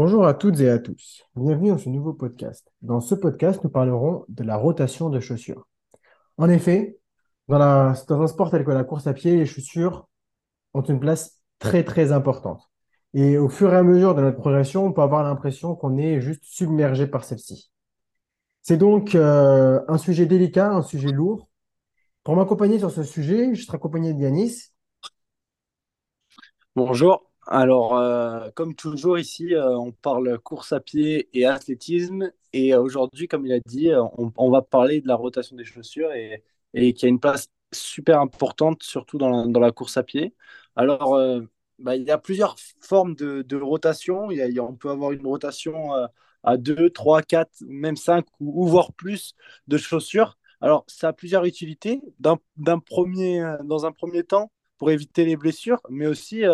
Bonjour à toutes et à tous. Bienvenue dans ce nouveau podcast. Dans ce podcast, nous parlerons de la rotation de chaussures. En effet, dans, un sport tel que la course à pied, les chaussures ont une place très très importante. Et au fur et à mesure de notre progression, on peut avoir l'impression qu'on est juste submergé par celle-ci. C'est donc euh, un sujet délicat, un sujet lourd. Pour m'accompagner sur ce sujet, je serai accompagné de Yanis. Bonjour. Alors, euh, comme toujours ici, euh, on parle course à pied et athlétisme. Et aujourd'hui, comme il a dit, euh, on, va parler de la rotation des chaussures et, qui a une place super importante, surtout dans la, course à pied. Alors, bah, il y a plusieurs formes de, rotation. Il y a- on peut avoir une rotation à 2, 3, 4, même 5 ou, voire plus de chaussures. Alors, ça a plusieurs utilités. D'un, d'un premier, dans un premier temps, pour éviter les blessures, mais aussi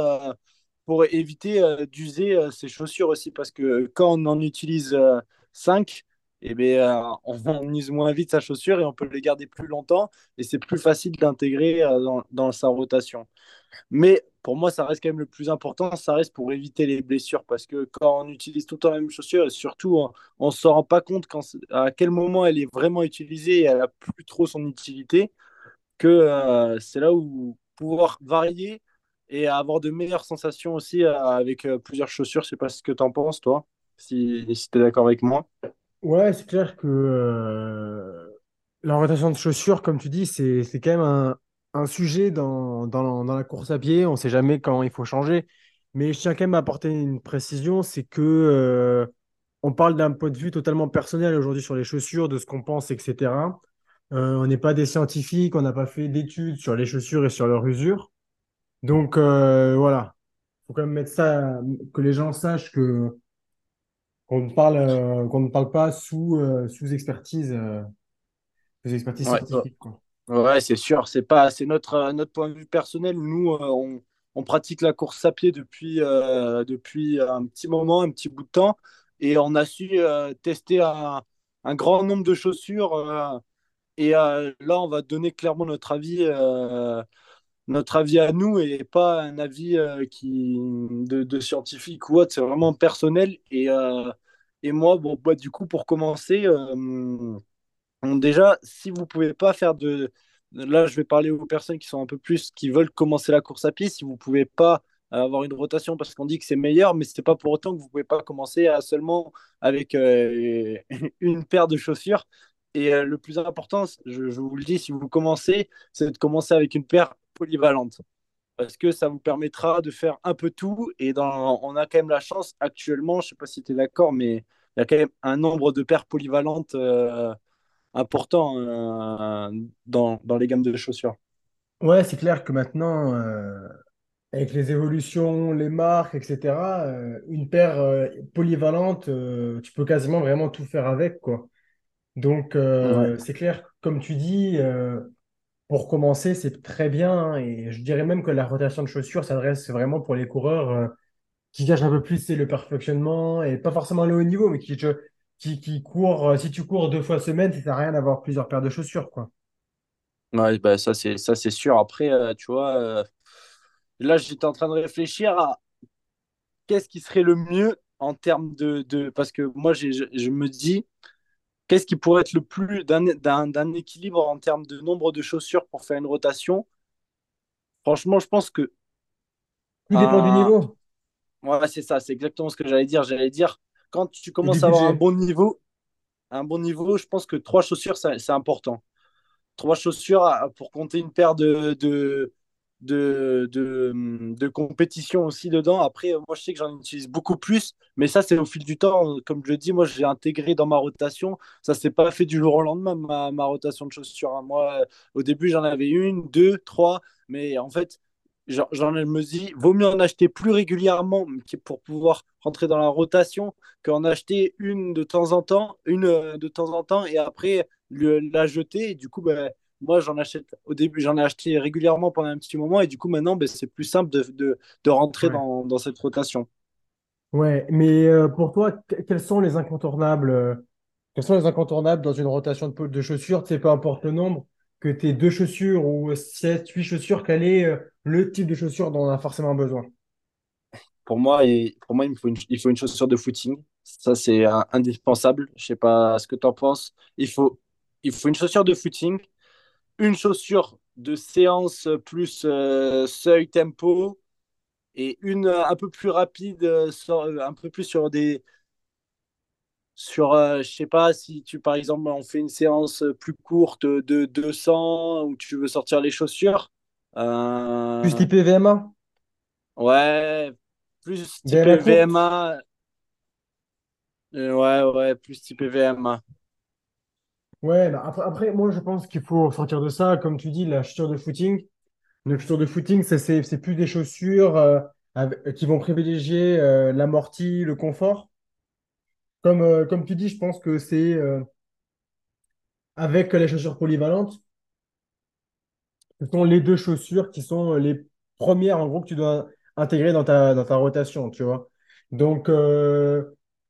pour éviter euh, d'user euh, ses chaussures aussi, parce que quand on en utilise euh, 5, eh bien, euh, on, on use moins vite sa chaussure et on peut les garder plus longtemps, et c'est plus facile d'intégrer euh, dans, sa rotation. Mais pour moi, ça reste quand même le plus important, ça reste pour éviter les blessures, parce que quand on utilise tout le temps la même chaussure, et surtout, on ne se rend pas compte à quel moment elle est vraiment utilisée et elle n'a plus trop son utilité que euh, c'est là où pouvoir varier et avoir de meilleures sensations aussi euh, avec euh, plusieurs chaussures. Je sais pas ce que tu en penses, toi, si, si tu es d'accord avec moi. Ouais, c'est clair que euh, la rotation de chaussures, comme tu dis, c'est, quand même un, un sujet dans, dans, dans la course à pied. On ne sait jamais quand il faut changer. Mais je tiens quand même à apporter une précision, c'est que euh, on parle d'un point de vue totalement personnel aujourd'hui sur les chaussures, de ce qu'on pense, etc. Euh, on n'est pas des scientifiques, on n'a pas fait d'études sur les chaussures et sur leur usure. Donc euh, voilà, il faut quand même mettre ça, que les gens sachent que qu'on ne parle, euh, qu'on ne parle pas sous, euh, sous expertise, sous expertise Ouais, scientifique, quoi. ouais, c'est sûr. C'est pas, c'est notre, notre point de vue personnel. Nous, on, on pratique la course à pied depuis, depuis un petit moment, un petit bout de temps, et on a su tester un, un grand nombre de chaussures. et là, on va donner clairement notre avis. Notre avis à nous et pas un avis euh, qui, de, scientifique ou autre, c'est vraiment personnel. Et, euh, et moi, bon, bah, du coup, pour commencer, euh, déjà, si vous pouvez pas faire de... Là, je vais parler aux personnes qui sont un peu plus, qui veulent commencer la course à pied, si vous pouvez pas avoir une rotation parce qu'on dit que c'est meilleur, mais c'est pas pour autant que vous pouvez pas commencer à seulement avec une paire de chaussures. Et le plus important, je vous le dis, si vous commencez, c'est de commencer avec une paire polyvalente parce que ça vous permettra de faire un peu tout. Et dans, on a quand même la chance actuellement, je ne sais pas si tu es d'accord, mais il y a quand même un nombre de paires polyvalentes euh, important euh, dans, dans les gammes de chaussures. Ouais, c'est clair que maintenant, euh, avec les évolutions, les marques, etc., une paire polyvalente, tu peux quasiment vraiment tout faire avec, quoi. Donc, Ouais. c'est clair, comme tu dis, pour commencer, c'est très bien. hein, et je dirais même que la rotation de chaussures s'adresse vraiment pour les coureurs euh, qui cherchent un peu plus le perfectionnement et pas forcément le haut niveau, mais qui, qui, qui courent, euh, si tu cours deux fois semaine, ça sert à rien d'avoir plusieurs paires de chaussures, quoi. Ouais, bah, ça, c'est, ça, c'est sûr. Après, euh, tu vois, là, j'étais en train de réfléchir à qu'est-ce qui serait le mieux en termes de, de... Parce que moi, je me dis, qu'est-ce qui pourrait être le plus d'un équilibre en termes de nombre de chaussures pour faire une rotation? Franchement, je pense que Tout dépend du niveau Ouais, c'est ça, c'est exactement ce que j'allais dire. J'allais dire, quand tu commences à avoir un bon niveau, un bon niveau, je pense que trois chaussures, c'est important. Trois chaussures à- pour compter une paire de, de, de, de, compétition aussi dedans. Après, euh, moi, je sais que j'en utilise beaucoup plus, mais ça, c'est au fil du temps. Comme je le dis, moi, j'ai intégré dans ma rotation. Ça s'est pas fait du jour au lendemain, ma, ma rotation de chaussures. hein. Moi, euh, au début, j'en avais une, deux, trois, mais en fait, j'en me dis, vaut mieux en acheter plus régulièrement pour pouvoir rentrer dans la rotation qu'en acheter une de temps en temps, une euh, de temps en temps, et après la jeter. Et du coup, ben, moi, j'en achète au début, j'en ai acheté régulièrement pendant un petit moment, et du coup, maintenant, ben, c'est plus simple de, de, de rentrer Ouais. dans, dans cette rotation. Ouais, mais euh, pour toi, que- quels sont les incontournables, euh, quels sont les incontournables dans une rotation de, de chaussures, sais, peu importe le nombre, que tu aies deux chaussures ou sept, huit chaussures, quel est euh, le type de chaussures dont on a forcément besoin? pour moi, et, pour moi il, me faut une, il faut une chaussure de footing. Ça, c'est indispensable. Je sais pas ce que tu en penses. Il faut, il faut une chaussure de footing, une chaussure de séance plus euh, seuil tempo et une euh, un peu plus rapide, euh, sur- un peu plus sur des sur, euh, je sais pas, si tu, par exemple, on fait une séance plus courte de 200 où tu veux sortir les chaussures. Plus Euh, typé VMA? ouais, plus typé courte? VMA. ouais, ouais, plus typé VMA. Ouais, bah après, moi je pense qu'il faut sortir de ça, comme tu dis, la chaussure de footing. Une chaussure de footing, c'est plus des chaussures euh, qui vont privilégier euh, l'amorti, le confort. Comme, euh, tu dis, je pense que c'est euh, avec les chaussures polyvalentes, ce sont les deux chaussures qui sont les premières, en gros, que tu dois intégrer dans ta, rotation, tu vois. Donc,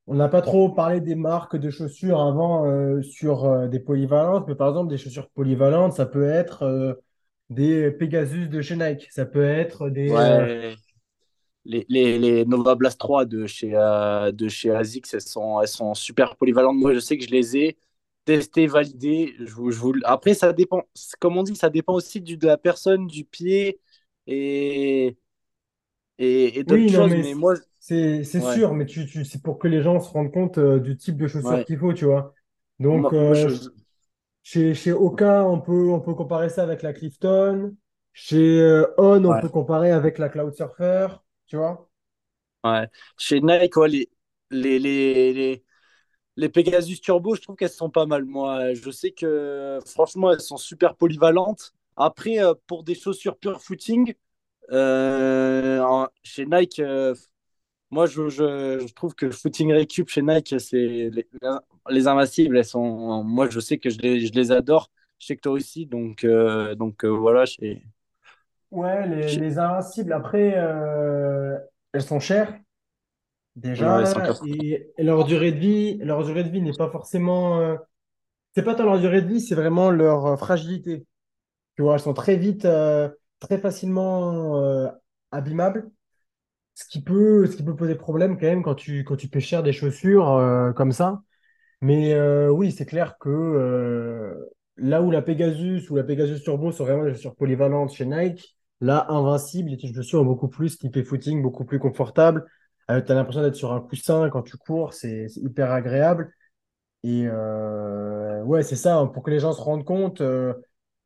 on n'a pas trop parlé des marques de chaussures avant euh, sur euh, des polyvalentes, mais par exemple, des chaussures polyvalentes, ça peut être euh, des Pegasus de chez Nike, ça peut être des... Ouais, les, les, les Nova Blast 3 de chez, de chez ASICS, elles sont, elles sont super polyvalentes. Moi, je sais que je les ai testées, validées. Je vous, je vous... Après, ça dépend, comme on dit, ça dépend aussi du, de la personne, du pied et, et, et d'autres choses. mais Mais moi, c'est ouais, sûr, mais tu, tu, c'est pour que les gens se rendent compte euh, du type de chaussures ouais. qu'il faut, tu vois. Donc, euh, je, chez, chez Oka, on peut, on peut comparer ça avec la Clifton. Chez euh, On, on ouais, peut comparer avec la Cloud Surfer, tu vois. ouais. Chez Nike, ouais, les, les, les, les, les Pegasus Turbo, je trouve qu'elles sont pas mal. Moi, je sais que franchement, elles sont super polyvalentes. Après, pour des chaussures pure footing, Euh, chez Nike, euh, moi, je, je, je trouve que le footing récup chez Nike, c'est les, les invincibles. Elles sont, moi, je sais que je les, je les adore. Je sais que toi aussi. Donc, euh, donc euh, voilà. chez- Ouais, les, chez- les invincibles, après, euh, elles sont chères déjà, 180. et, et leur durée de vie, leur durée de vie n'est pas forcément. c'est pas tant leur durée de vie, c'est vraiment leur fragilité. Tu vois, elles sont très vite, très facilement abîmables. Ce qui peut, ce qui peut poser problème quand même quand tu, quand tu cher des chaussures euh, comme ça. Mais euh, oui, c'est clair que euh, là où la Pegasus ou la Pegasus Turbo sont vraiment des chaussures polyvalentes chez Nike, là, Invincible, les chaussures sont beaucoup plus typé footing, beaucoup plus confortable. tu as l'impression d'être sur un coussin quand tu cours, c'est hyper agréable. Et ouais, c'est ça, hein, pour que les gens se rendent compte.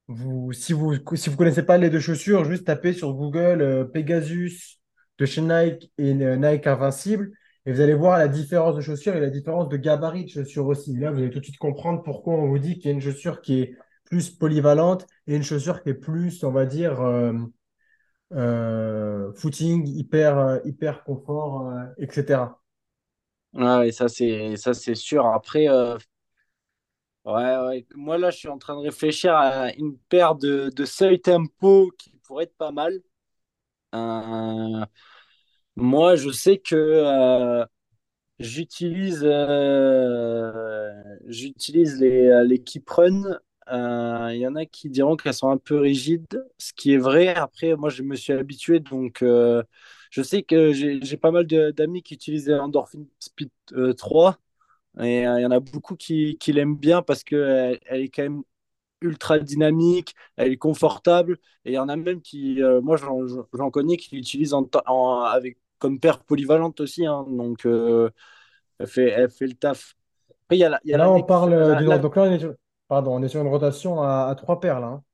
vous, si vous si vous connaissez pas les deux chaussures, juste tapez sur Google Pegasus de chez Nike et euh, Nike Invincible et vous allez voir la différence de chaussures et la différence de gabarit de chaussures aussi. Là, vous allez tout de suite comprendre pourquoi on vous dit qu'il y a une chaussure qui est plus polyvalente et une chaussure qui est plus, on va dire, euh, euh, footing, hyper, hyper confort, etc. Ouais, et ça, c'est, ça, c'est sûr. Après, ouais, ouais. Moi, là, je suis en train de réfléchir à une paire de, de seuil tempo qui pourrait être pas mal. Euh, moi, je sais que euh, J'utilise euh, j'utilise les, les keep run. Euh, Il y en a qui diront qu'elles sont un peu rigides, ce qui est vrai. Après, moi, je me suis habitué, donc euh, je sais que j'ai pas mal d'amis qui utilisent Endorphin Speed euh, 3 et euh, il y en a beaucoup qui, qui l'aiment bien parce qu'elle elle est quand même ultra dynamique, elle est confortable et il y en a même qui, euh, moi, j'en connais qui l'utilisent en, en- avec comme paire polyvalente aussi, hein. donc. euh, elle fait, elle fait le taf. Après, il y a la, il y a la Là, on parle euh, La, d'une... la- Donc là, on est sur... Pardon, on est sur une rotation à, à trois paires, là. hein.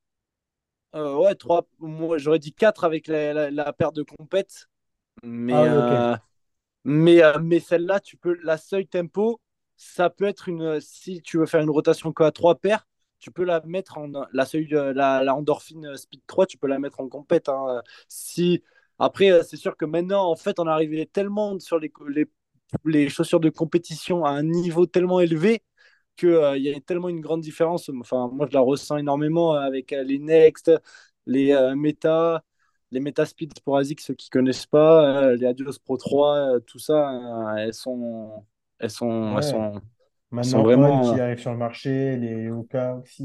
euh, ouais, trois, moi, j'aurais dit quatre avec la, paire de compètes. Ah Mais, euh, mais, mais celle-là, tu peux, la seuil tempo, ça peut être une. Si tu veux faire une rotation que à trois paires, tu peux la mettre en. La, seuil, la, la endorphine Speed 3, tu peux la mettre en compète. hein. Si, après, euh, c'est sûr que maintenant, en fait, on est arrivé tellement sur les, les, les chaussures de compétition à un niveau tellement élevé qu'il euh, y a tellement une grande différence. Enfin, moi, je la ressens énormément avec euh, les Next, les euh, Meta, les Meta Speed pour ASIC, ceux qui connaissent pas, euh, les Adios Pro 3, euh, tout ça, euh, elles sont, elles sont, elles Ouais. sont, elles sont Maintenant, On vraiment. qui euh, arrive sur le marché, les Oka aussi.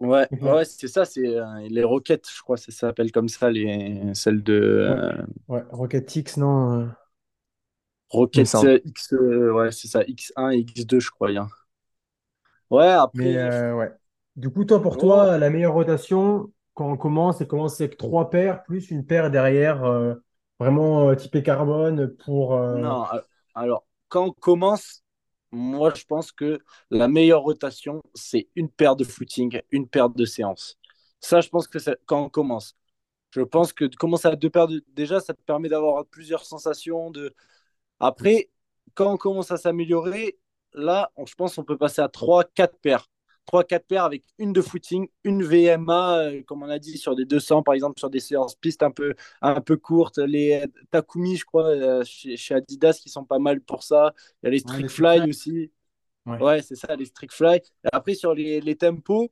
Ouais, ouais, c'est ça, c'est euh, les roquettes, je crois, ça s'appelle comme ça, les celles de Ouais. euh, Ouais. Rocket X, non, euh, Rocket semble. X, euh, ouais, c'est ça, X1 et X2, je crois. Ouais, après, euh, ouais. Du coup, toi, pour toi, la meilleure rotation, quand on commence, c'est commencer avec trois paires, plus une paire derrière, euh, vraiment euh, typé carbone pour. euh, non, alors, quand on commence, moi, je pense que la meilleure rotation, c'est une paire de footing, une paire de séances. Ça, je pense que quand on commence. Je pense que de commencer à deux paires, de... déjà, ça te permet d'avoir plusieurs sensations, de Après, quand on commence à s'améliorer, là, je pense qu'on peut passer à trois, quatre paires. Trois, quatre paires avec une de footing, une VMA, euh, comme on a dit, sur des 200, par exemple, sur des séances pistes un peu, un peu courtes. Les Takumi, je crois, euh, chez, chez Adidas, qui sont pas mal pour ça. Il y a les Strict Fly. Aussi. Ouais. Ouais, c'est ça, les Strict Fly. Et après, sur les, les tempos,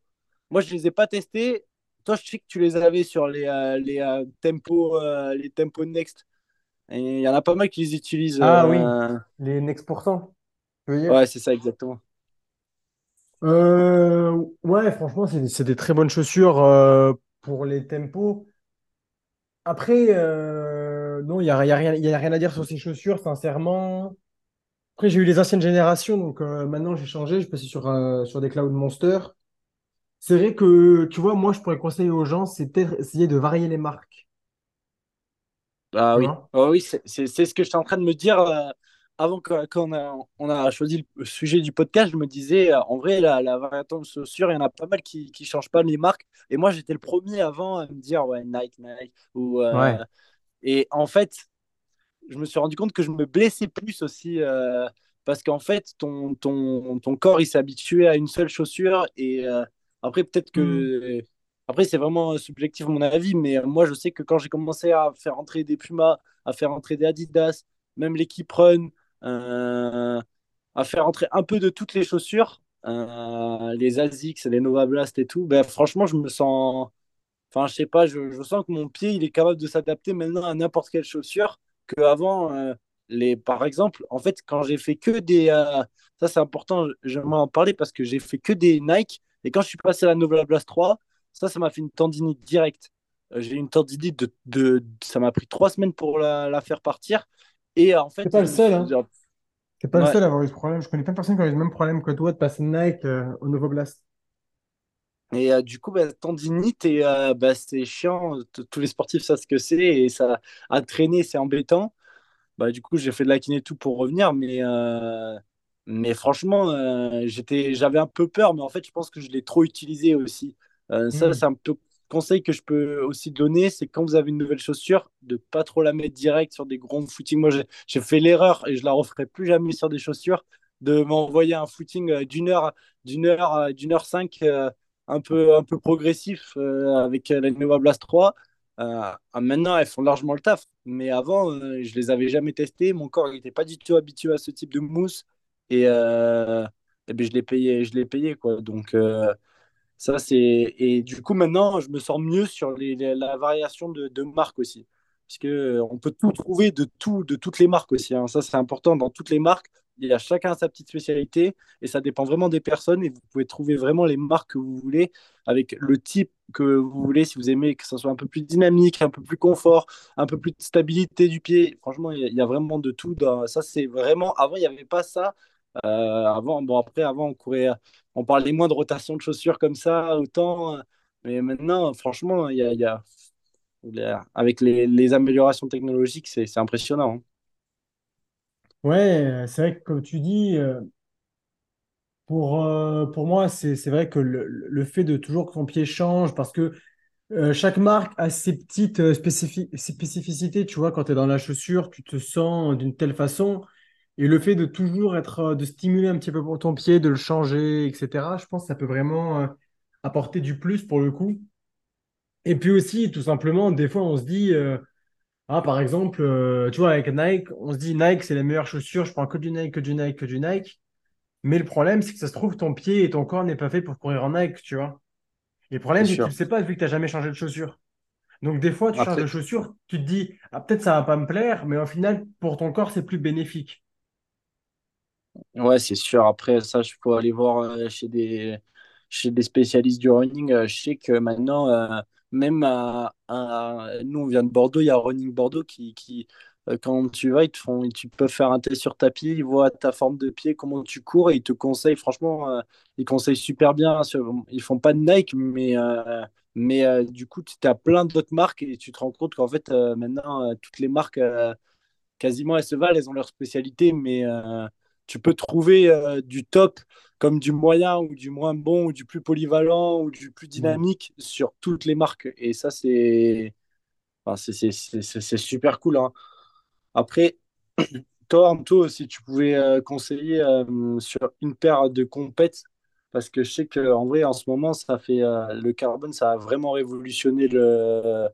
moi, je les ai pas testés. Toi, je sais que tu les avais sur les, euh, les, euh, tempos, euh, les tempos Next. Il y en a pas mal qui les utilisent. Ah oui, euh, les Next pourcent? Ouais, c'est ça, exactement. Euh, ouais, franchement, c'est c'est des très bonnes chaussures euh, pour les tempos. Après, euh, non, il n'y a, y a rien, y a rien à dire sur ces chaussures, sincèrement. Après, j'ai eu les anciennes générations, donc euh, maintenant j'ai changé, je suis passé sur, euh, sur des Cloud Monster. C'est vrai que, tu vois, moi, je pourrais conseiller aux gens, c'est peut-être essayer de varier les marques, Ah tu oui, vois? Ah oui, c'est c'est- c'est ce que j'étais en train de me dire euh, avant que, quand on a, on a choisi le sujet du podcast. Je me disais, euh, en vrai, la, la variation de chaussures, il y en a pas mal qui ne changent pas les marques. Et moi, j'étais le premier avant à me dire, ouais, Nike, Nike. Ou, euh, Ouais. et en fait, je me suis rendu compte que je me blessais plus aussi euh, parce qu'en fait, ton, ton, ton corps, il s'est habitué à une seule chaussure et euh, après, peut-être Hmm. que... Après, c'est vraiment subjectif mon avis, mais moi, je sais que quand j'ai commencé à faire entrer des Puma, à faire entrer des Adidas, même l'équipe Run, à faire entrer un peu de toutes les chaussures, euh, les Asics, les Nova Blast et tout, ben, franchement, je me sens Enfin, je sais pas, je, sens que mon pied, il est capable de s'adapter maintenant à n'importe quelle chaussure qu'avant, euh, les, par exemple, en fait, quand j'ai fait que des... euh, ça, c'est important, j'aimerais en parler parce que j'ai fait que des Nike. Et quand je suis passé à la Nova Blast 3, ça, ça m'a fait une tendinite directe. Euh, j'ai une tendinite de, de... Ça m'a pris trois semaines pour la faire partir. Et euh, en C'est fait, pas je le me seul, hein. genre, C'est pas le seul à avoir eu ce problème. Je connais plein de personnes qui ont eu le même problème que toi de passer Nike euh, au Nouveau Blast. Et euh, du coup, bah, tendinite, et, euh, bah, c'est chiant. Tous les sportifs savent ce que c'est. Et ça, à traîner, c'est embêtant. Bah, du coup, j'ai fait de la kiné tout pour revenir, mais, euh, mais franchement, euh, j'étais, j'avais un peu peur, mais en fait, je pense que je l'ai trop utilisé aussi. Euh, ça, Hmm. c'est un peu conseil que je peux aussi donner, c'est quand vous avez une nouvelle chaussure, de pas trop la mettre direct sur des grands footings. Moi, j'ai fait l'erreur et je la referai plus jamais sur des chaussures, de m'envoyer un footing euh, d'une heure, d'une heure, euh, d'une heure cinq, euh, un peu, un peu progressif avec la Nova Blast 3. Euh, ah, maintenant, elles font largement le taf. Mais avant, je les avais jamais testées. Mon corps n'était pas du tout habitué à ce type de mousse. Et, et ben, je l'ai payé, je l'ai payé, quoi. Donc, ça, c'est... Et du coup, maintenant, je me sens mieux sur la variation de, de marques aussi. Parce que, euh, peut tout trouver de tout, de toutes les marques aussi. hein. Ça, c'est important. Dans toutes les marques, il y a chacun sa petite spécialité et ça dépend vraiment des personnes. Et vous pouvez trouver vraiment les marques que vous voulez avec le type que vous voulez. Si vous aimez que ça soit un peu plus dynamique, un peu plus confort, un peu plus de stabilité du pied. Franchement, il y a, il y a vraiment de tout. Dans... Ça, c'est vraiment. Avant, il n'y avait pas ça. Euh, avant, bon, après, avant, on courait on parlait moins de rotation de chaussures comme ça, autant. euh, Mais maintenant, franchement, il y a, avec les, améliorations technologiques, c'est impressionnant. hein. Ouais, c'est vrai que comme tu dis, euh, pour, pour moi, c'est vrai que le, le fait de toujours que ton pied change, parce que chaque marque a ses petites spécifi- spécificités, tu vois, quand tu es dans la chaussure, tu te sens d'une telle façon, et le fait de toujours être, euh, de stimuler un petit peu pour ton pied, de le changer, etc., je pense que ça peut vraiment euh, apporter du plus pour le coup. Et puis aussi, tout simplement, des fois, on se dit, euh, ah, par exemple, euh, tu vois, avec Nike, on se dit Nike, c'est les meilleures chaussures, je prends que du Nike, que du Nike, que du Nike. Mais le problème, c'est que ça se trouve, ton pied et ton corps n'est pas fait pour courir en Nike, tu vois. Et le problème, c'est que tu le sais pas vu que tu n'as jamais changé de chaussures. Donc, des fois, tu changes de Après, chaussures, tu te dis, ah, peut-être ça va pas me plaire, mais au final, pour ton corps, c'est plus bénéfique. Ouais, c'est sûr. Après, ça, il faut aller voir euh, chez des, chez des spécialistes du running, euh, je sais que maintenant, euh, même à, nous, on vient de Bordeaux, il y a Running Bordeaux qui, qui quand tu vas, ils te font, tu peux faire un test sur tapis, ils voient ta forme de pied, comment tu cours, et ils te conseillent, franchement, euh, ils conseillent super bien. Sur- Ils font pas de Nike, mais, mais du coup, tu as plein d'autres marques et tu te rends compte qu'en fait, maintenant, toutes les marques. quasiment elles se valent, elles ont leur spécialité, mais tu peux trouver euh, du top comme du moyen ou du moins bon ou du plus polyvalent ou du plus Mm. dynamique sur toutes les marques. Et ça, c'est enfin, c'est super cool. hein. Après, toi, Anto, si tu pouvais euh, conseiller euh, sur une paire de compètes, parce que je sais qu'en vrai, en ce moment, ça fait euh, le carbone, ça a vraiment révolutionné le,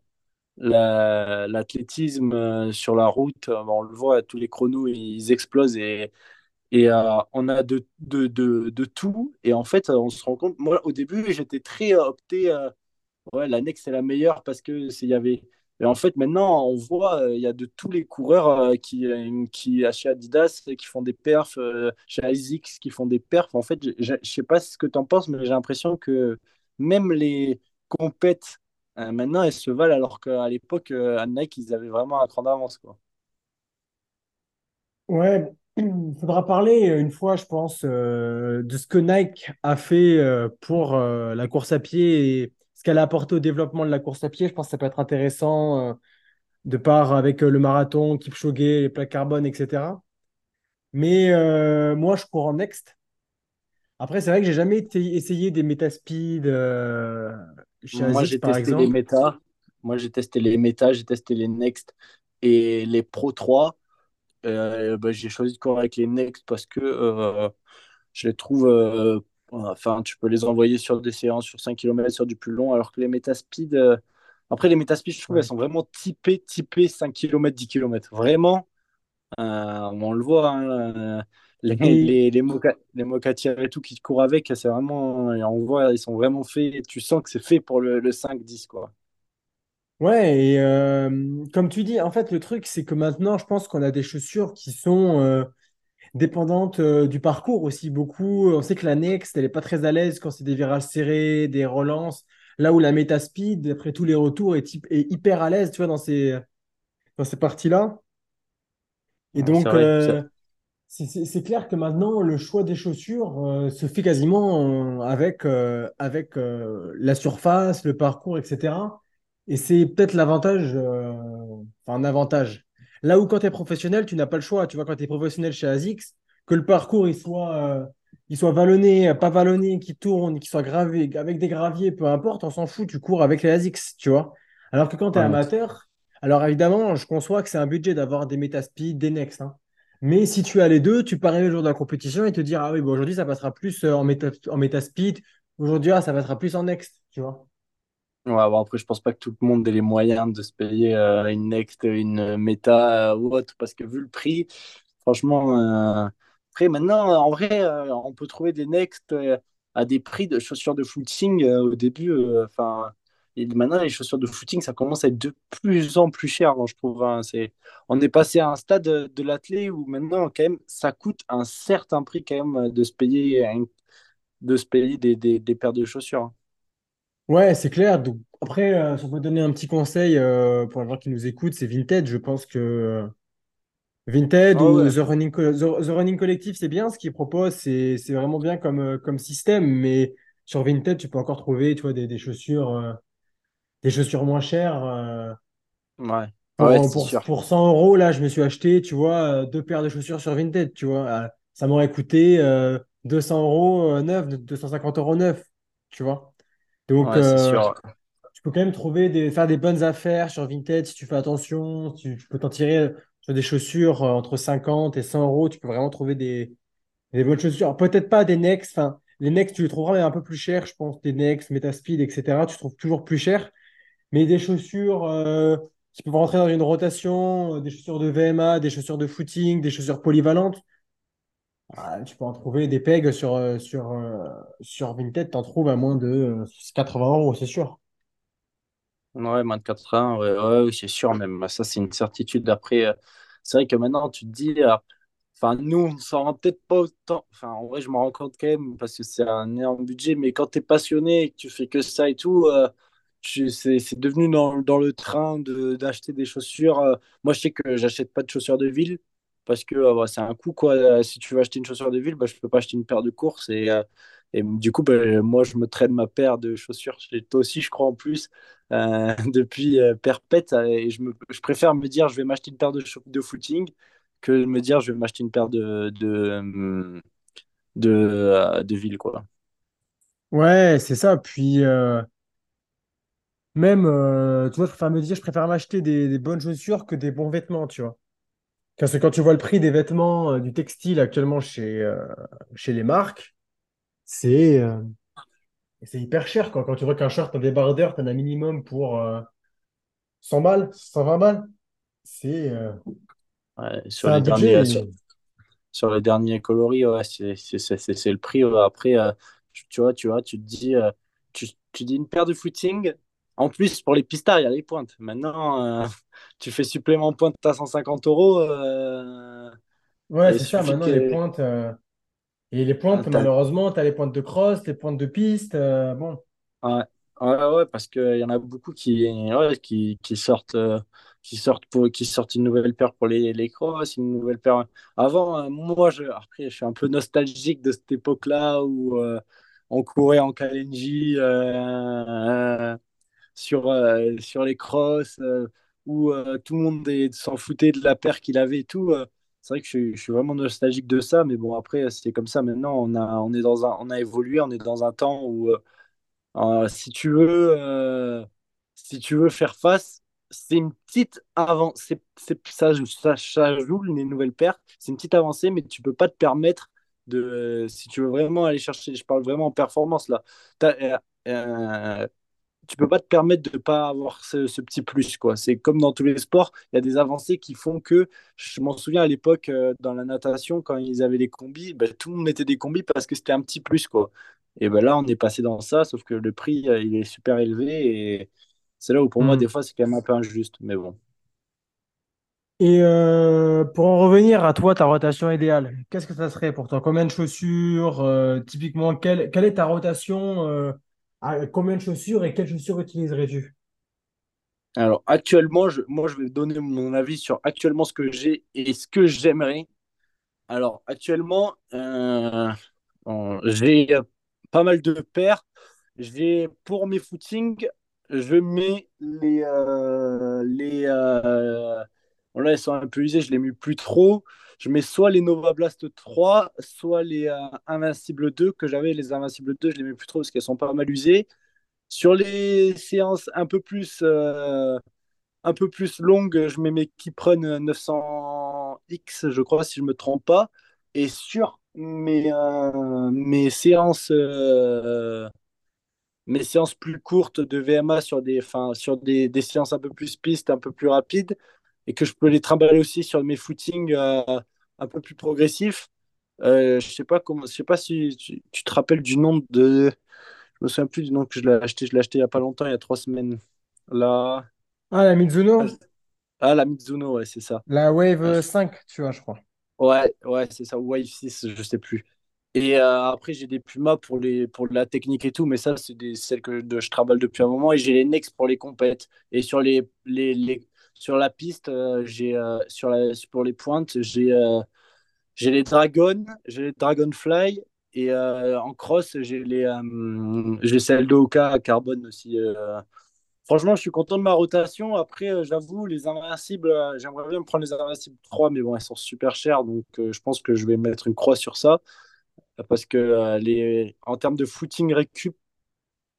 la- l'athlétisme sur la route, on le voit, tous les chronos, ils explosent et, et euh, on a de, de, de, de tout. Et en fait, on se rend compte, moi, au début, j'étais très euh, opté, euh, ouais, la Next, c'est la meilleure parce que il y avait. Et en fait, maintenant, on voit, euh, il y a de tous les coureurs qui, qui, chez Adidas, qui font des perfs, chez ASICS, qui font des perfs. En fait, je je sais pas ce que tu en penses, mais j'ai l'impression que même les compètes, maintenant, elles se valent, alors qu'à l'époque, à Nike, ils avaient vraiment un cran d'avance, quoi. Ouais, il faudra parler euh, une fois, je pense, euh, de ce que Nike a fait euh, pour euh, la course à pied et ce qu'elle a apporté au développement de la course à pied. Je pense que ça peut être intéressant de part avec le marathon, Kipchoge, les plaques carbone, etc. Mais moi, je cours en next. Après, c'est vrai que j'ai jamais été- essayé des Metaspeed euh, chez Moi, j'ai testé les méta. Moi, j'ai testé les méta, j'ai testé les Next et les Pro 3. Euh, bah, j'ai choisi de courir avec les Next parce que euh, je les trouve. euh, enfin, tu peux les envoyer sur des séances sur 5 km, sur du plus long, alors que les Metaspeed. euh, après, les Metaspeed, je trouve, elles Ouais. sont vraiment typées, typées 5 km, 10 km. Vraiment, euh, on le voit, hein, les, les, les, moca, les mocatières et tout qui courent avec, c'est vraiment. On voit, ils sont vraiment faits. Tu sens que c'est fait pour le, le 5-10, quoi. Ouais, et euh, comme tu dis, en fait, le truc, c'est que maintenant, je pense qu'on a des chaussures qui sont euh, dépendantes euh, du parcours aussi. Beaucoup, on sait que la Next, elle n'est pas très à l'aise quand c'est des virages serrés, des relances. Là où la Metaspeed, après tous les retours, est, hyp- est hyper à l'aise, tu vois, dans ces, dans ces parties-là. Et Ouais, donc, c'est- clair que maintenant, le choix des chaussures se fait quasiment avec, avec la surface, le parcours, etc. Et c'est peut-être l'avantage, euh, enfin un avantage. Là où quand tu es professionnel, tu n'as pas le choix. Tu vois, quand tu es professionnel chez ASICS, que le parcours il soit, euh, il soit vallonné, pas vallonné, qui tourne, qu'il soit gravé, avec des graviers, peu importe, on s'en fout, tu cours avec les ASICS, tu vois. Alors que quand tu es amateur, alors évidemment, je conçois que c'est un budget d'avoir des Metaspeed, des Next. hein. Mais si tu as les deux, tu peux arriver le jour de la compétition et te dire, ah oui, bon, aujourd'hui, ça passera plus euh, en méta, en méta speed. Aujourd'hui, ah, ça passera plus en next, tu vois. Ouais, bon, après, je pense pas que tout le monde ait les moyens de se payer euh, une Next, une Meta euh, ou autre, parce que vu le prix, franchement, euh, après, maintenant, en vrai, euh, on peut trouver des Next euh, à des prix de chaussures de footing euh, au début. euh, Enfin, maintenant, les chaussures de footing, ça commence à être de plus en plus cher, hein, je trouve. hein. c'est, on est passé à un stade de, l'athlé où maintenant, quand même, ça coûte un certain prix quand même de se payer, un- de se payer des, des, des paires de chaussures. Ouais, c'est clair. Donc, après, euh, si on peut donner un petit conseil euh, pour les gens qui nous écoutent, c'est Vinted. Je pense que euh, Vinted Ah ou ouais, The Running, Co- The, The Running Collective, c'est bien ce qu'ils proposent. C'est, c'est vraiment bien comme, euh, comme système. Mais sur Vinted, tu peux encore trouver, tu vois, des, des chaussures, des chaussures moins chères. ouais, ouais, Pour, pour, sûr. pour 100 euros, là, je me suis acheté, tu vois, deux paires de chaussures sur Vinted, tu vois. Ça m'aurait coûté euh, 200 euros neuf, 250 euros neuf, tu vois. Donc, Ouais, euh, tu peux quand même trouver des, faire des bonnes affaires sur Vinted si tu fais attention. Tu, tu peux t'en tirer sur des chaussures euh, entre 50 et 100 euros. Tu peux vraiment trouver des, des bonnes chaussures. Peut-être pas des Next, enfin, les Next, tu les trouveras mais un peu plus chers, je pense, des Next, Metaspeed, etc. Tu trouves toujours plus cher. Mais des chaussures euh, qui peuvent rentrer dans une rotation, des chaussures de VMA, des chaussures de footing, des chaussures polyvalentes, ah, tu peux en trouver des pegs sur, euh, sur, euh, sur Vinted, tu en trouves à moins de euh, 80 euros, c'est sûr. Ouais, moins de 80, ouais, ouais, oui, c'est sûr même. Ça, c'est une certitude. Après, euh, c'est vrai que maintenant, tu te dis, euh, Enfin, nous, on s'en rend peut-être pas autant. Enfin, en vrai, je m'en rends compte quand même parce que c'est un énorme budget. Mais quand tu es passionné et que tu fais que ça et tout, euh, c'est devenu dans, le train de d'acheter des chaussures. euh. moi, je sais que j'achète pas de chaussures de ville parce que euh, bah, c'est un coût, quoi. Si tu veux acheter une chaussure de ville, bah, je peux pas acheter une paire de course. Et, euh, et du coup, bah, moi, je me traîne ma paire de chaussures. Toi aussi, je crois, en plus, euh, depuis euh, perpète. Et je, me, je préfère me dire, je vais m'acheter une paire de, de footing que de me dire je vais m'acheter une paire de, de, de, euh, de ville, quoi. Ouais, c'est ça. Puis même, tu vois, je préfère me dire, je préfère m'acheter des bonnes chaussures que des bons vêtements, tu vois. Parce que quand tu vois le prix des vêtements, euh, du textile actuellement chez, euh, chez les marques, c'est euh, c'est hyper cher, quoi. Quand tu vois qu'un short en débardeur, t'en as minimum pour euh, 100 balles, 120 balles, c'est c'est sur un les derniers, sur, les derniers coloris, ouais, c'est c'est- c'est- c'est- c'est le prix. ouais. Après, euh, tu vois, tu vois, tu te dis, euh, tu, tu dis une paire de footing. En plus, pour les pistards, il y a les pointes. Maintenant, euh, tu fais supplément pointe à 150 euros. euh, Ouais, c'est ça. Maintenant, les pointes, euh, et les ah, pointes, t'as- malheureusement, tu as les pointes de cross, les pointes de piste. bon. Ouais, ouais, ouais, parce qu'il y en a beaucoup qui, ouais, qui, qui sortent, qui sortent pour, qui sortent une nouvelle paire pour les, les crosses, une nouvelle paire. Avant, moi, je, après, je suis un peu nostalgique de cette époque-là où on courait en Kalenji sur, euh, sur les crosses, euh, où euh, tout le monde s'en foutait de la paire qu'il avait et tout. c'est vrai que je, je suis vraiment nostalgique de ça, mais bon, après, c'est comme ça. Maintenant, on a, on est dans un, on a évolué, on est dans un temps où si tu veux, si tu veux faire face, c'est une petite avancée. Ça, ça, ça joue les nouvelles paires. C'est une petite avancée, mais tu peux pas te permettre de. Si tu veux vraiment aller chercher, je parle vraiment en performance là. Tu peux pas te permettre de pas avoir ce, ce petit plus quoi. C'est comme dans tous les sports, il y a des avancées qui font que je m'en souviens à l'époque euh, dans la natation quand ils avaient les combis, ben, tout le monde mettait des combis parce que c'était un petit plus quoi. Et ben là on est passé dans ça, sauf que le prix euh, il est super élevé et c'est là où pour moi des Hmm. fois c'est quand même un peu injuste, mais bon. Et euh, pour en revenir à toi, ta rotation idéale, qu'est-ce que ça serait pour toi? Combien de chaussures? typiquement, quelle, quelle est ta rotation? Euh, à combien de chaussures et quelles chaussures utiliserais-tu? Alors actuellement, je, moi je vais donner mon avis sur actuellement ce que j'ai et ce que j'aimerais. Alors actuellement, euh, j'ai euh, pas mal de paires. Pour mes footings, je mets les les les euh, là elles sont un peu usées, je les mets plus trop. Je mets soit les Nova Blast 3, soit les euh, Invincible 2 que j'avais les Invincible 2, je les mets plus trop parce qu'elles sont pas mal usées. Sur les séances un peu plus euh, un peu plus longue, je mets mes Kiprun 900X, je crois, si je ne me trompe pas. Et sur mes, euh, mes séances, euh, mes séances plus courtes de VMA sur des, enfin, sur des, des séances un peu plus pistes, un peu plus rapides, et que je peux les trimballer aussi sur mes footings euh, un peu plus progressifs. Euh, je sais pas comment, je sais pas si tu, tu te rappelles du nom de, je me souviens plus du nom que je l'ai acheté. Je l'ai acheté il y a pas longtemps, il y a trois semaines. Là, Ah, la Mizuno? ah la Mizuno, ouais, c'est ça. La Wave 5, tu vois, je crois. Ouais, ouais, c'est ça, Wave 6, je sais plus. Et euh, après, j'ai des Puma pour, les, pour la technique et tout, mais ça, c'est des, celles que je travaille depuis un moment. Et j'ai les Next pour les compètes. Et sur, les, les, les- sur la piste, euh, j'ai, euh, sur pour les pointes, j'ai euh, j'ai les Dragon, j'ai les Dragonfly. Et en cross, j'ai les j'ai celles de Oka à carbone aussi. Franchement, je suis content de ma rotation. Après, j'avoue, les Invincibles, j'aimerais bien me prendre les Invincibles 3, mais bon, elles sont super chères. Donc, je pense que je vais mettre une croix sur ça. Parce que les... en termes de footing récup,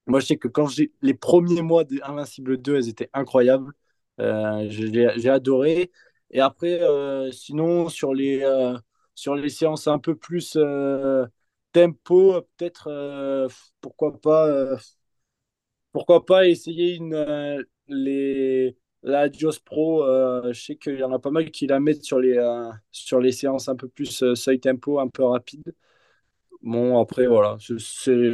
moi, je sais que quand j'ai les premiers mois d'Invincible 2, elles étaient incroyables. Euh, j'ai adoré. Et après, euh, sinon, sur les, euh, sur les séances un peu plus tempo, peut-être, pourquoi pas, pourquoi pas essayer une, les, la Dios Pro. je sais qu'il y en a pas mal qui la mettent sur les, sur les séances un peu plus seuil tempo, un peu rapide. Bon, après, voilà.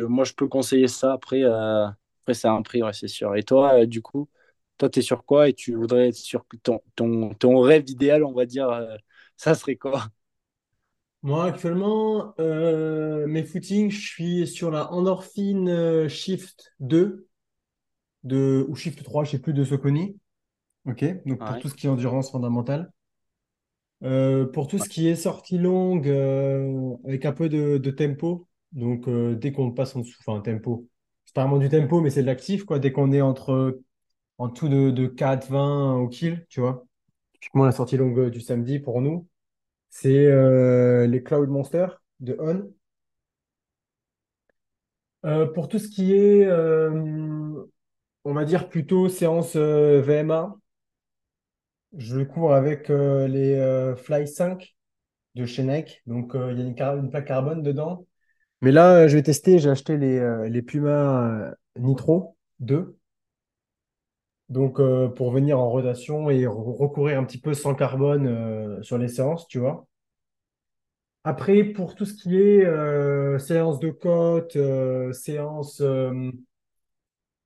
Moi, je peux conseiller ça. Après, après c'est un prix, c'est sûr. Et toi, du coup, toi, tu es sur quoi et tu voudrais être sur ton, ton, ton rêve idéal, on va dire, euh, ça serait quoi? Moi, actuellement, euh, mes footings, je suis sur la Endorphin euh, Shift 2 de, ou Shift 3, je sais plus, de Soconi. OK? Donc, pour Ouais, tout ce qui est endurance fondamentale. Euh, pour tout ce qui est sortie longue, avec un peu de, de tempo. Donc, dès qu'on passe en dessous, enfin, tempo. C'est pas vraiment du tempo, mais c'est de l'actif, quoi. Dès qu'on est entre, en dessous de, de 4, 20 au kill, tu vois. Typiquement, la sortie longue du samedi pour nous, c'est euh, les Cloud Monster de On. Euh, pour tout ce qui est, euh, on va dire plutôt séance VMA, je cours avec les Fly 5 de chez Nike. Donc, il y a une, plaque carbone dedans. Mais là, je vais tester. J'ai acheté les, les Puma Nitro 2. Donc, euh, pour venir en rotation et re- recourir un petit peu sans carbone euh, sur les séances, tu vois. Après, pour tout ce qui est euh, séance de côte, euh, séance.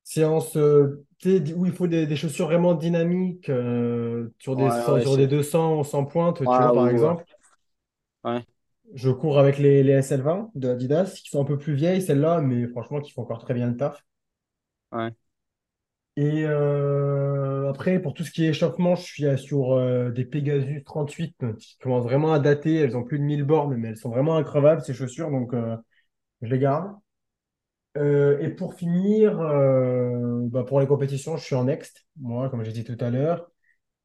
séance où il faut des, des chaussures vraiment dynamiques sur des, ouais, ouais, sur des c'est... 200 ou 100 pointes, tu Ouais, vois, par exemple. ouais, Je cours avec les, les SL20 de Adidas qui sont un peu plus vieilles, celles-là, mais franchement, qui font encore très bien le taf. ouais, Et euh, après, pour tout ce qui est échauffement, je suis sur euh, des Pegasus 38 euh, qui commencent vraiment à dater. Elles ont plus de 1000 bornes, mais elles sont vraiment increvables, ces chaussures, donc je les garde. Et pour finir, bah, pour les compétitions, je suis en next, moi, comme j'ai dit tout à l'heure.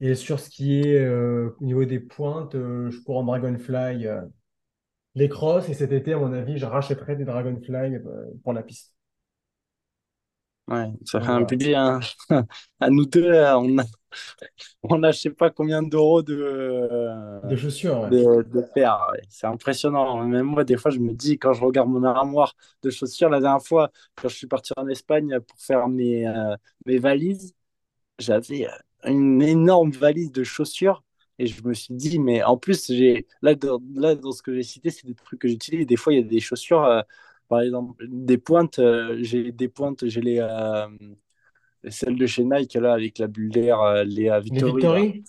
Et sur ce qui est au niveau des pointes, je cours en Dragonfly, les crosses. Et cet été, à mon avis, je rachèterai des Dragonfly pour la piste. Ouais. Ça fait un voilà, budget hein. à nous deux. là, On a, on a je sais pas combien d'euros de, euh, chaussures, ouais. de, de paires. ouais. C'est impressionnant. Même moi, des fois, je me dis, quand je regarde mon armoire de chaussures, la dernière fois, quand je suis parti en Espagne pour faire mes, euh, mes valises, j'avais euh, une énorme valise de chaussures. Et je me suis dit, mais en plus, j'ai là, dans, là, dans ce que j'ai cité, c'est des trucs que j'utilise. Des fois, il y a des chaussures, euh, par exemple, des pointes. euh, j'ai des pointes, j'ai les, euh, celles de chez Nike, là, avec la bulle d'air, euh, les euh, Les Victory, là. Victory?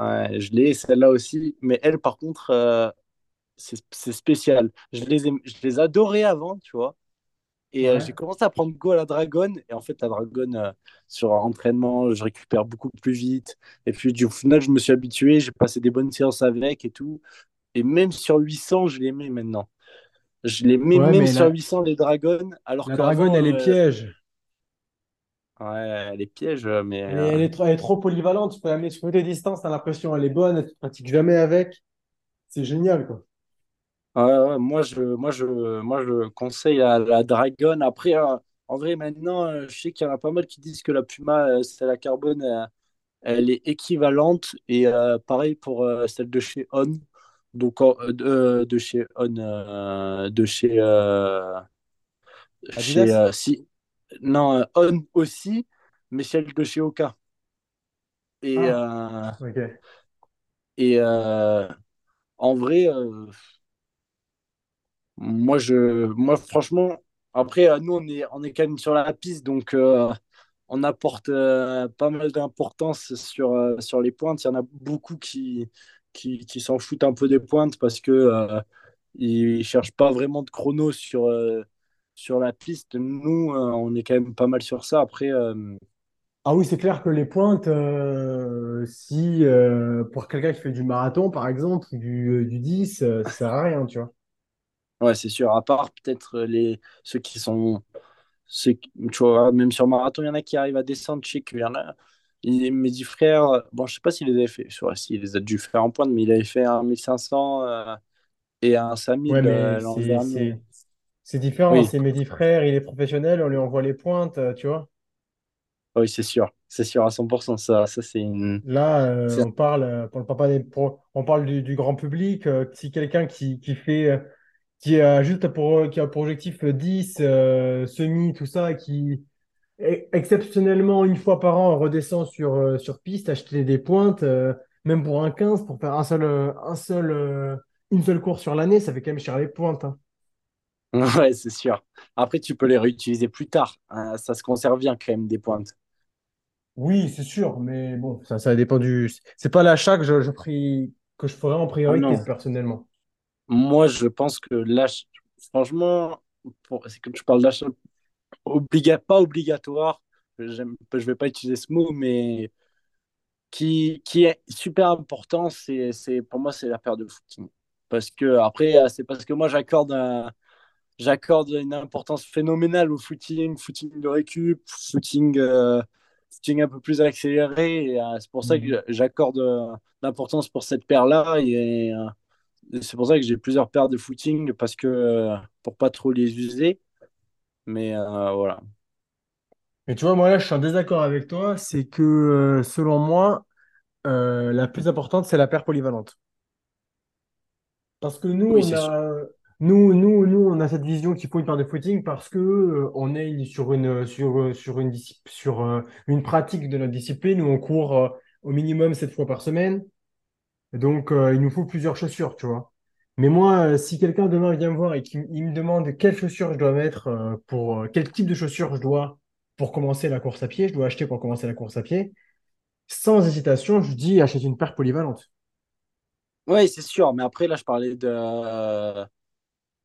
Ouais, je l'ai, celle-là aussi. Mais elle, par contre, euh, c'est spécial. Je les, je les adorais avant, tu vois. Et euh, j'ai commencé à prendre go à la Dragon. Et en fait, la Dragon, euh, sur un entraînement, je récupère beaucoup plus vite. Et puis, du au final, je me suis habitué. J'ai passé des bonnes séances avec et tout. Et même sur 800, je les mets maintenant. Je les mets Ouais, même sur la, 800, les Dragons. Alors la Dragon, elle est euh, piège. ouais, les pièges, euh, mais. Elle est, euh, elle est trop, elle est trop polyvalente. Tu peux la mettre sur toutes les distances, t'as l'impression elle est bonne, tu ne pratiques jamais avec. C'est génial, quoi. Moi, je, moi, je, moi, je conseille la, la Dragon. Après, euh, en vrai, maintenant, euh, je sais qu'il y en a pas mal qui disent que la Puma, c'est la carbone, elle est équivalente. Et pareil pour celle de chez On. Donc, euh, de, euh, de chez On, euh, de chez, euh, chez euh, si, non, On aussi, mais celle de chez Oka. Et, Ah, ok. et en vrai, Moi, je, moi, franchement, après, nous, on est, on est quand même sur la piste, donc on apporte euh, pas mal d'importance sur, euh, sur les pointes. Il y en a beaucoup qui, qui, qui s'en foutent un peu des pointes parce que euh, ils cherchent pas vraiment de chrono sur, euh, sur la piste. Nous, euh, on est quand même pas mal sur ça. Après, euh, Ah oui, c'est clair que les pointes, si pour quelqu'un qui fait du marathon, par exemple, ou du, du 10, euh, ça sert à rien, tu vois. ouais, c'est sûr, à part peut-être les, ceux qui sont C'est, tu vois, même sur marathon, il y en a qui arrivent à descendre. Je sais qu'il y en a. il- mes dix frères, bon, je sais pas s'il les avait fait. Je sais pas s'il les a dû faire en pointe, mais il avait fait un 1500 euh, et un Ouais, 5000 mais euh, l'an c'est, dernier. c'est, c'est différent. Oui, C'est Mehdi Frère, il est professionnel, on lui envoie les pointes, euh, tu vois. oui, c'est sûr. C'est sûr à 100%. Ça, ça c'est une. Là, euh, on parle, on parle pas des pro- on parle du, du grand public. si quelqu'un qui, qui fait, qui a juste pour, qui a pour objectif euh, 10, euh, semi, tout ça, qui exceptionnellement une fois par an redescend sur, euh, sur piste, acheter des pointes, euh, même pour un 15 pour faire un seul, euh, un seul, euh, une seule course sur l'année, ça fait quand même cher les pointes. hein. Ouais, c'est sûr. Après, tu peux les réutiliser plus tard. hein. ça se conserve bien quand même des pointes. Oui, c'est sûr, mais bon, ça, ça dépend du. C'est pas l'achat que je, je prie- que je ferais en priorité personnellement. Moi, je pense que l'achat, franchement, pour, c'est que tu parles d'achat obliga, pas obligatoire, je vais pas utiliser ce mot, mais qui, qui est super important, c'est, c'est, pour moi, c'est la paire de footing. Parce que, après, c'est parce que moi, j'accorde un, j'accorde une importance phénoménale au footing, footing de récup, footing, euh, footing un peu plus accéléré. Et, euh, c'est pour ça que Mhm. j'accorde euh, l'importance pour cette paire-là. Et, euh, c'est pour ça que j'ai plusieurs paires de footing parce que euh, pour pas trop les user. Mais euh, voilà. Mais tu vois, moi là, je suis en désaccord avec toi. C'est que euh, selon moi, euh, la plus importante, c'est la paire polyvalente. Parce que nous, Oui, on a, nous, nous, nous, on a cette vision qu'il faut une paire de footing parce que euh, on est sur une, sur, sur une, sur une pratique de notre discipline où on court au minimum sept fois par semaine. Donc, il nous faut plusieurs chaussures, tu vois. Mais moi, euh, si quelqu'un demain vient me voir et qu'il il me demande quelles chaussures je dois mettre euh, pour euh, quel type de chaussures je dois pour commencer la course à pied, je dois acheter pour commencer la course à pied, sans hésitation, je dis achète une paire polyvalente. Oui, c'est sûr. Mais après, là, je parlais de. euh,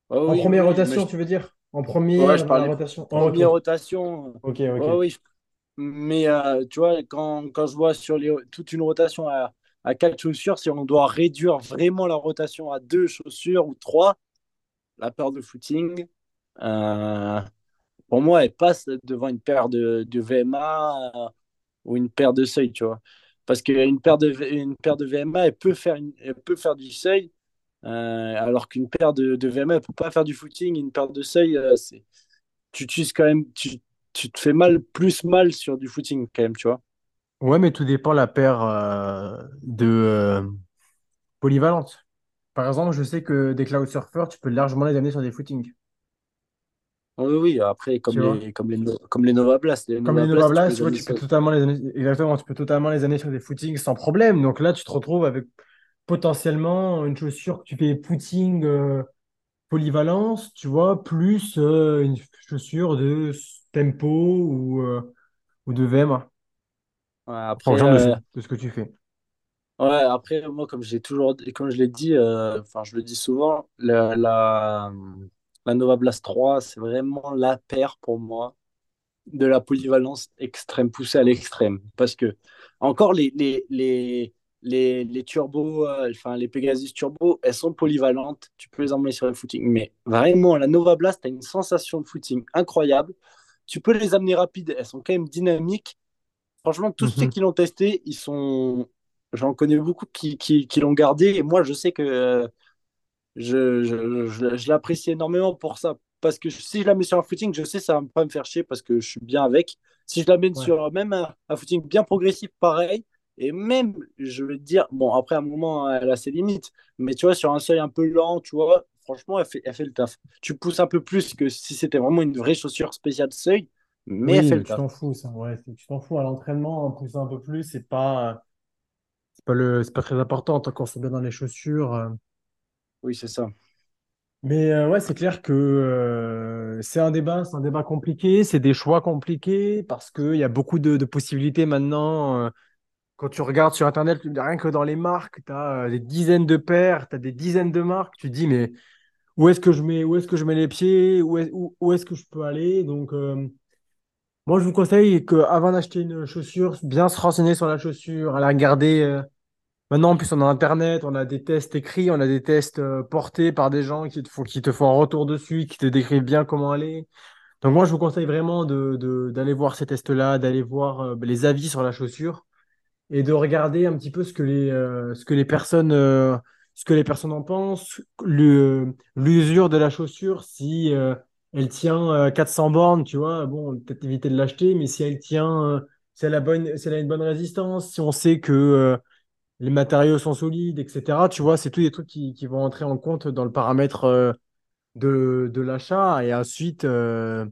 oh, En oui, première oui, rotation, je... tu veux dire? En ouais, première je parlais rotation. Oh, ok, première rotation. ok, Oh, ok. oui, je- mais euh, tu vois, quand, quand je vois sur les... toute une rotation à, à quatre chaussures, si on doit réduire vraiment la rotation à deux chaussures ou trois, la paire de footing, euh, pour moi, elle passe devant une paire de, VMA euh, ou une paire de seuil, tu vois. Parce qu'une paire de, paire de VMA, elle peut faire, elle peut faire du seuil, euh, alors qu'une paire de, VMA, elle peut pas faire du footing. Une paire de seuil, tu tu, tu te fais mal, plus mal sur du footing quand même, tu vois. Ouais, mais tout dépend la paire euh, de euh, polyvalente. Par exemple, je sais que des cloud surfers, tu peux largement les amener sur des footings. Oui, oui, après, Tu comme vois? les, comme les, No- comme les Nova Blast, les Comme les Nova Nova Blast, tu peux Blast, les tu vois, amener tu peux sur. totalement les amener, exactement, tu peux totalement les amener sur des footings sans problème. Donc là, tu te retrouves avec potentiellement une chaussure que tu fais footing euh, polyvalence, tu vois, plus euh, une chaussure de tempo ou, euh, ou de VM, Ouais, après, euh, de ce que tu fais. ouais, après, moi, comme j'ai toujours, comme je l'ai dit, euh, enfin, je le dis souvent, la, la, la Nova Blast 3, c'est vraiment la paire pour moi de la polyvalence extrême, poussée à l'extrême. Parce que, encore, les, les, les, les, les turbos, euh, enfin, les Pegasus Turbo, elles sont polyvalentes. Tu peux les emmener sur le footing. Mais vraiment, la Nova Blast, tu as une sensation de footing incroyable. Tu peux les amener rapides, elles sont quand même dynamiques. Franchement, tous ceux Mhm. qui l'ont testé, ils sont. J'en connais beaucoup qui, qui, qui l'ont gardé. Et moi, je sais que euh, je, je, je, je l'apprécie énormément pour ça. Parce que si je la mets sur un footing, je sais que ça va pas me faire chier parce que je suis bien avec. Si je la mets Ouais. sur même un, un footing bien progressif, pareil. Et même, je vais te dire, bon, après, à un moment, elle a ses limites. Mais tu vois, sur un seuil un peu lent, tu vois, franchement, elle fait, elle fait le taf. Tu pousses un peu plus que si c'était vraiment une vraie chaussure spéciale seuil, mais Oui, tu t'en fous, ça. Ouais, tu t'en fous à l'entraînement, en poussant un peu plus, c'est pas, c'est pas le, c'est pas très important tant qu'on se bien dans les chaussures. euh. Oui, c'est ça. Mais euh, ouais, c'est clair que euh, c'est un débat, c'est un débat compliqué, c'est des choix compliqués parce qu'il y a beaucoup de, de possibilités maintenant. euh, quand tu regardes sur Internet, rien que dans les marques, tu as des dizaines de paires, tu as des dizaines de marques. Tu te dis, mais où est-ce que je mets, où est-ce que je mets les pieds? Où est, où, où est-ce que je peux aller? Donc, moi, je vous conseille qu'avant d'acheter une chaussure, bien se renseigner sur la chaussure, à la regarder. euh, Maintenant, en plus, on a Internet, on a des tests écrits, on a des tests euh, portés par des gens qui te font, qui te font un retour dessus, qui te décrivent bien comment aller. Donc, moi, je vous conseille vraiment de, d'aller voir ces tests-là, d'aller voir euh, les avis sur la chaussure et de regarder un petit peu ce que les, ce que les personnes, ce que les personnes en pensent, l'usure de la chaussure, si elle tient euh, 400 bornes, tu vois, bon, peut-être éviter de l'acheter, mais si elle tient, euh, si elle a bonne, une bonne résistance, si on sait que euh, les matériaux sont solides, etc., tu vois, c'est tous des trucs qui, qui vont entrer en compte dans le paramètre euh, de, l'achat et ensuite. euh,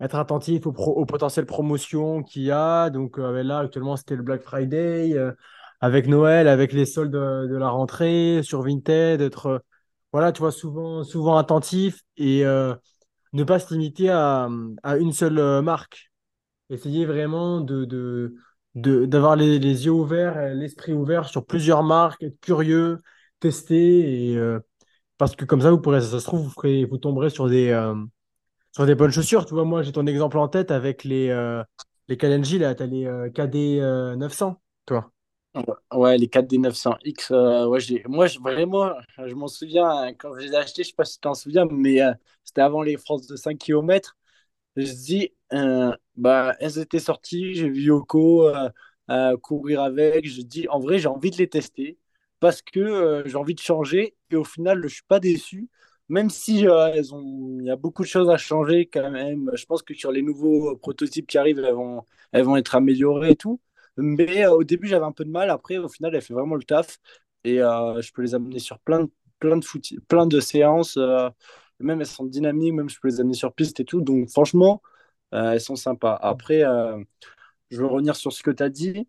être attentif aux, pro- promotions qu'il y a. Donc euh, là, actuellement, c'était le Black Friday, euh, avec Noël, avec les soldes de, la rentrée sur Vinted, être, euh, voilà, tu vois, souvent, souvent attentif et euh, ne pas se limiter à, une seule euh, marque. Essayer vraiment d'avoir les, les yeux ouverts, l'esprit ouvert sur plusieurs marques, être curieux, tester euh, Parce que comme ça, vous pourrez, ça se trouve, vous ferez, vous tomberez sur des, euh, sur des bonnes chaussures. Tu vois, moi, j'ai ton exemple en tête avec les, les là, t'as les euh, KD euh, 900, toi. Ouais, les 4D900X, euh, ouais, j'ai, moi, vraiment, je m'en souviens, hein, quand je les ai achetés, je sais pas si tu t'en souviens, mais euh, c'était avant les France de 5 km. Je me dis, euh, bah, elles étaient sorties, j'ai vu Yoko euh, euh, courir avec. Je dis, en vrai, j'ai envie de les tester parce que j'ai envie de changer. Et au final, je suis pas déçu. Même si elles ont, il y a beaucoup de choses à changer quand même. Je pense que sur les nouveaux prototypes qui arrivent, elles vont, elles vont être améliorées et tout. Mais euh, au début, j'avais un peu de mal. Après, au final, elle fait vraiment le taf. Et euh, je peux les amener sur plein de, plein de, plein de séances. euh, même elles sont dynamiques, même je peux les amener sur piste et tout. Donc franchement, elles sont sympas. Après, je veux revenir sur ce que tu as dit.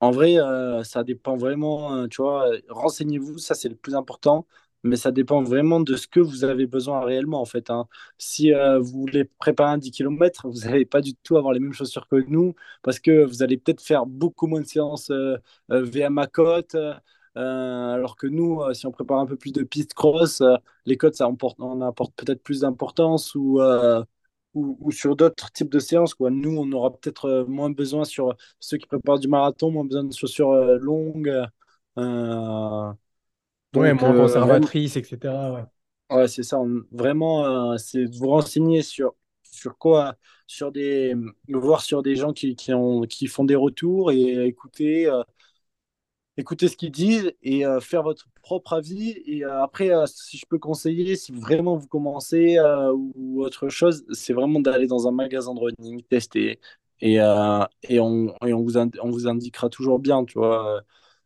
En vrai, ça dépend vraiment, tu vois, renseignez-vous, ça c'est le plus important, mais ça dépend vraiment de ce que vous avez besoin réellement en fait. hein. Si euh, vous voulez préparer un 10 km, vous n'allez pas du tout avoir les mêmes chaussures que nous, parce que vous allez peut-être faire beaucoup moins de séances euh, euh, VM à côte, alors que nous, si on prépare un peu plus de pistes cross, les côtes, ça emporte, on apporte peut-être plus d'importance ou, ou, ou sur d'autres types de séances, quoi. Nous, on aura peut-être moins besoin sur ceux qui préparent du marathon, moins besoin de chaussures longues. Euh, Ouais, donc, moins euh, conservatrice, etc. Ouais. ouais, c'est ça. on- vraiment, euh, c'est de vous renseigner sur, sur quoi, sur des, voir sur des gens qui, qui, ont, qui font des retours et écouter, euh, écouter ce qu'ils disent et euh, faire votre propre avis. Et après, si je peux conseiller, si vraiment vous commencez ou autre chose, c'est vraiment d'aller dans un magasin de running, tester. Et, et, on, et on, vous on vous indiquera toujours bien, tu vois.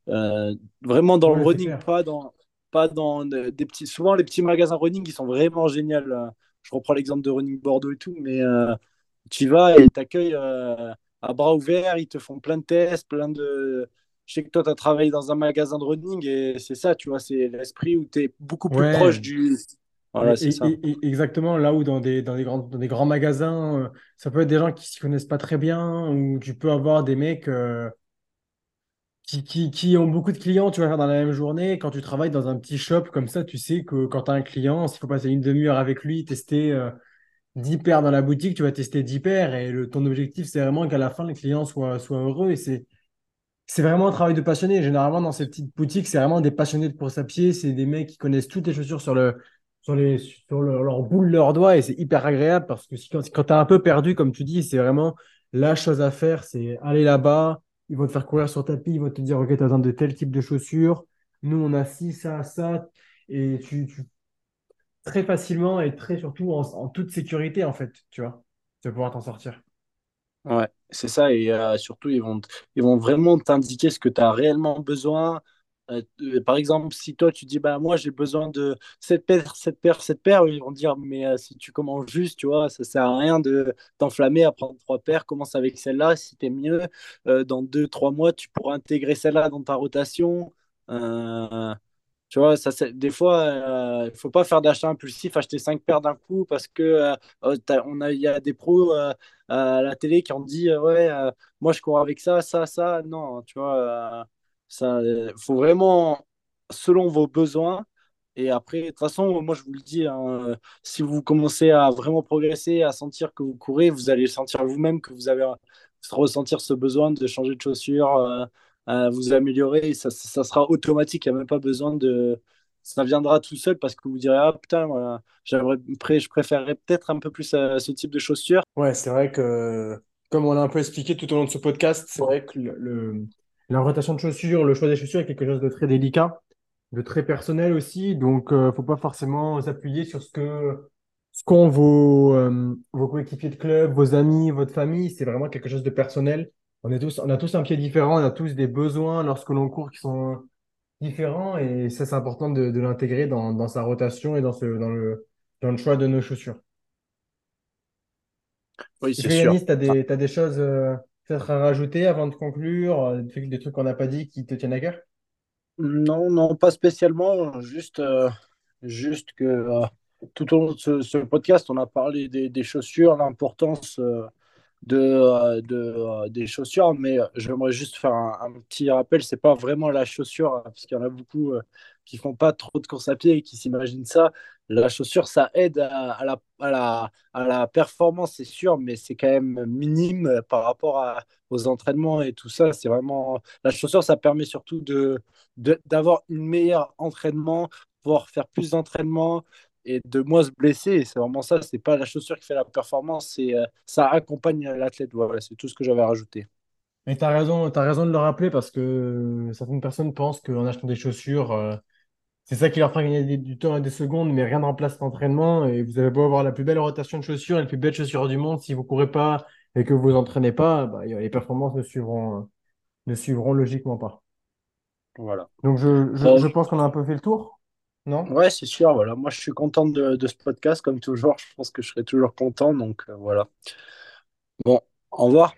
Euh, vraiment dans le Ouais, running, pas dans, pas dans de- des petits. Souvent, les petits magasins running, ils sont vraiment géniaux. là. Je reprends l'exemple de Running Bordeaux et tout, mais euh, tu y vas et ils t'accueillent euh, à bras ouverts, ils te font plein de tests, plein de. Je sais que toi, tu as travaillé dans un magasin de running et c'est ça, tu vois, c'est l'esprit où tu es beaucoup plus proche du. Et- Voilà, c'est et- ça. et- et exactement, là où dans des, dans des grands, dans des grands magasins, euh, ça peut être des gens qui s'y connaissent pas très bien, ou tu peux avoir des mecs euh, qui, qui, qui ont beaucoup de clients, tu vas faire dans la même journée. Quand tu travailles dans un petit shop comme ça, tu sais que quand tu as un client, s'il faut passer une demi-heure avec lui, tester euh, 10 paires dans la boutique, tu vas tester 10 paires, et le, ton objectif, c'est vraiment qu'à la fin, le client soit, soit heureux. Et c'est, c'est vraiment un travail de passionné. Généralement, dans ces petites boutiques, c'est vraiment des passionnés de course à pied. C'est des mecs qui connaissent toutes les chaussures sur le, sur les, sur le- leur boule, leurs doigts. Et c'est hyper agréable parce que si, quand, quand tu es un peu perdu, comme tu dis, c'est vraiment la chose à faire. C'est aller là-bas. Ils vont te faire courir sur tapis. Ils vont te dire, OK, tu as besoin de tel type de chaussures. Nous, on a ci, ça, ça. Et tu, très facilement et très surtout en, toute sécurité, en fait. Tu vois, tu vas pouvoir t'en sortir. Ouais, c'est ça. Et euh, surtout, ils vont, ils vont vraiment t'indiquer ce que tu as réellement besoin. Euh, euh, par exemple, si toi, tu dis, bah, moi, j'ai besoin de cette paire, cette paire, cette paire, ils vont dire, mais euh, si tu commences juste, tu vois, ça sert à rien de t'enflammer à prendre trois paires. Commence avec celle-là. Si tu es mieux, dans deux, trois mois, tu pourras intégrer celle-là dans ta rotation. Tu vois, des fois, il faut pas faire d'achat impulsif, acheter cinq paires d'un coup parce que t'as- on a, y a des pros à la télé qui ont dit ouais, moi je cours avec ça, ça, ça. Non, tu vois, ça, euh, faut vraiment selon vos besoins. Et après, de toute façon, moi je vous le dis, hein, euh, si vous commencez à vraiment progresser, à sentir que vous courez, vous allez sentir vous-même que vous avez ressentir ce besoin de changer de chaussure. euh, à vous améliorer ça, ça sera automatique. Il n'y a même pas besoin de. Ça viendra tout seul parce que vous direz Ah putain, voilà, je préférerais peut-être un peu plus euh, ce type de chaussures. Ouais, c'est vrai que, comme on l'a un peu expliqué tout au long de ce podcast, c'est vrai que le- la rotation de chaussures, le choix des chaussures est quelque chose de très délicat, de très personnel aussi. Donc, euh, faut pas forcément s'appuyer sur ce que, ce qu'ont vos, euh, vos coéquipiers de club, vos amis, votre famille. C'est vraiment quelque chose de personnel. On est tous, on a tous un pied différent, on a tous des besoins lorsque l'on court qui sont différents. Et ça, c'est important de, de l'intégrer dans, dans sa rotation et dans ce, dans le, dans le choix de nos chaussures. Oui, c'est sûr. Tu as des, t'as des choses euh, peut-être à rajouter avant de conclure, euh, des trucs, qu'on n'a pas dit qui te tiennent à cœur? Non, non, pas spécialement. Juste, euh, juste que euh, tout au long de ce, podcast, on a parlé des, chaussures, l'importance. de, de, des chaussures, mais j'aimerais juste faire un, petit rappel, c'est pas vraiment la chaussure, parce qu'il y en a beaucoup qui font pas trop de course à pied et qui s'imaginent ça. La chaussure, ça aide à, la, performance, c'est sûr, mais c'est quand même minime par rapport aux entraînements et tout ça. C'est vraiment la chaussure, ça permet surtout d'avoir une meilleure entraînement, pouvoir faire plus d'entraînement et de moins se blesser. C'est vraiment ça, c'est pas la chaussure qui fait la performance, c'est euh, ça accompagne l'athlète. Voilà, c'est tout ce que j'avais rajouté. Et tu as raison, raison de le rappeler parce que certaines personnes pensent qu'en achetant des chaussures, euh, c'est ça qui leur fera gagner du temps et des secondes, mais rien ne remplace l'entraînement. Et vous avez beau avoir la plus belle rotation de chaussures et les plus belles chaussures du monde, si vous courez pas et que vous vous entraînez pas, bah, les performances ne suivront, euh, ne suivront logiquement pas. Voilà. Donc je, je, pense qu'on a un peu fait le tour, non? ouais, c'est sûr. Voilà, moi je suis content de, de ce podcast comme toujours. Je pense que je serai toujours content. Donc euh, voilà. Bon, au revoir.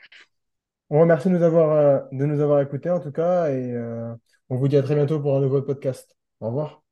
On remercie de nous avoir, euh, de nous avoir écoutés en tout cas et euh, on vous dit à très bientôt pour un nouveau podcast. Au revoir.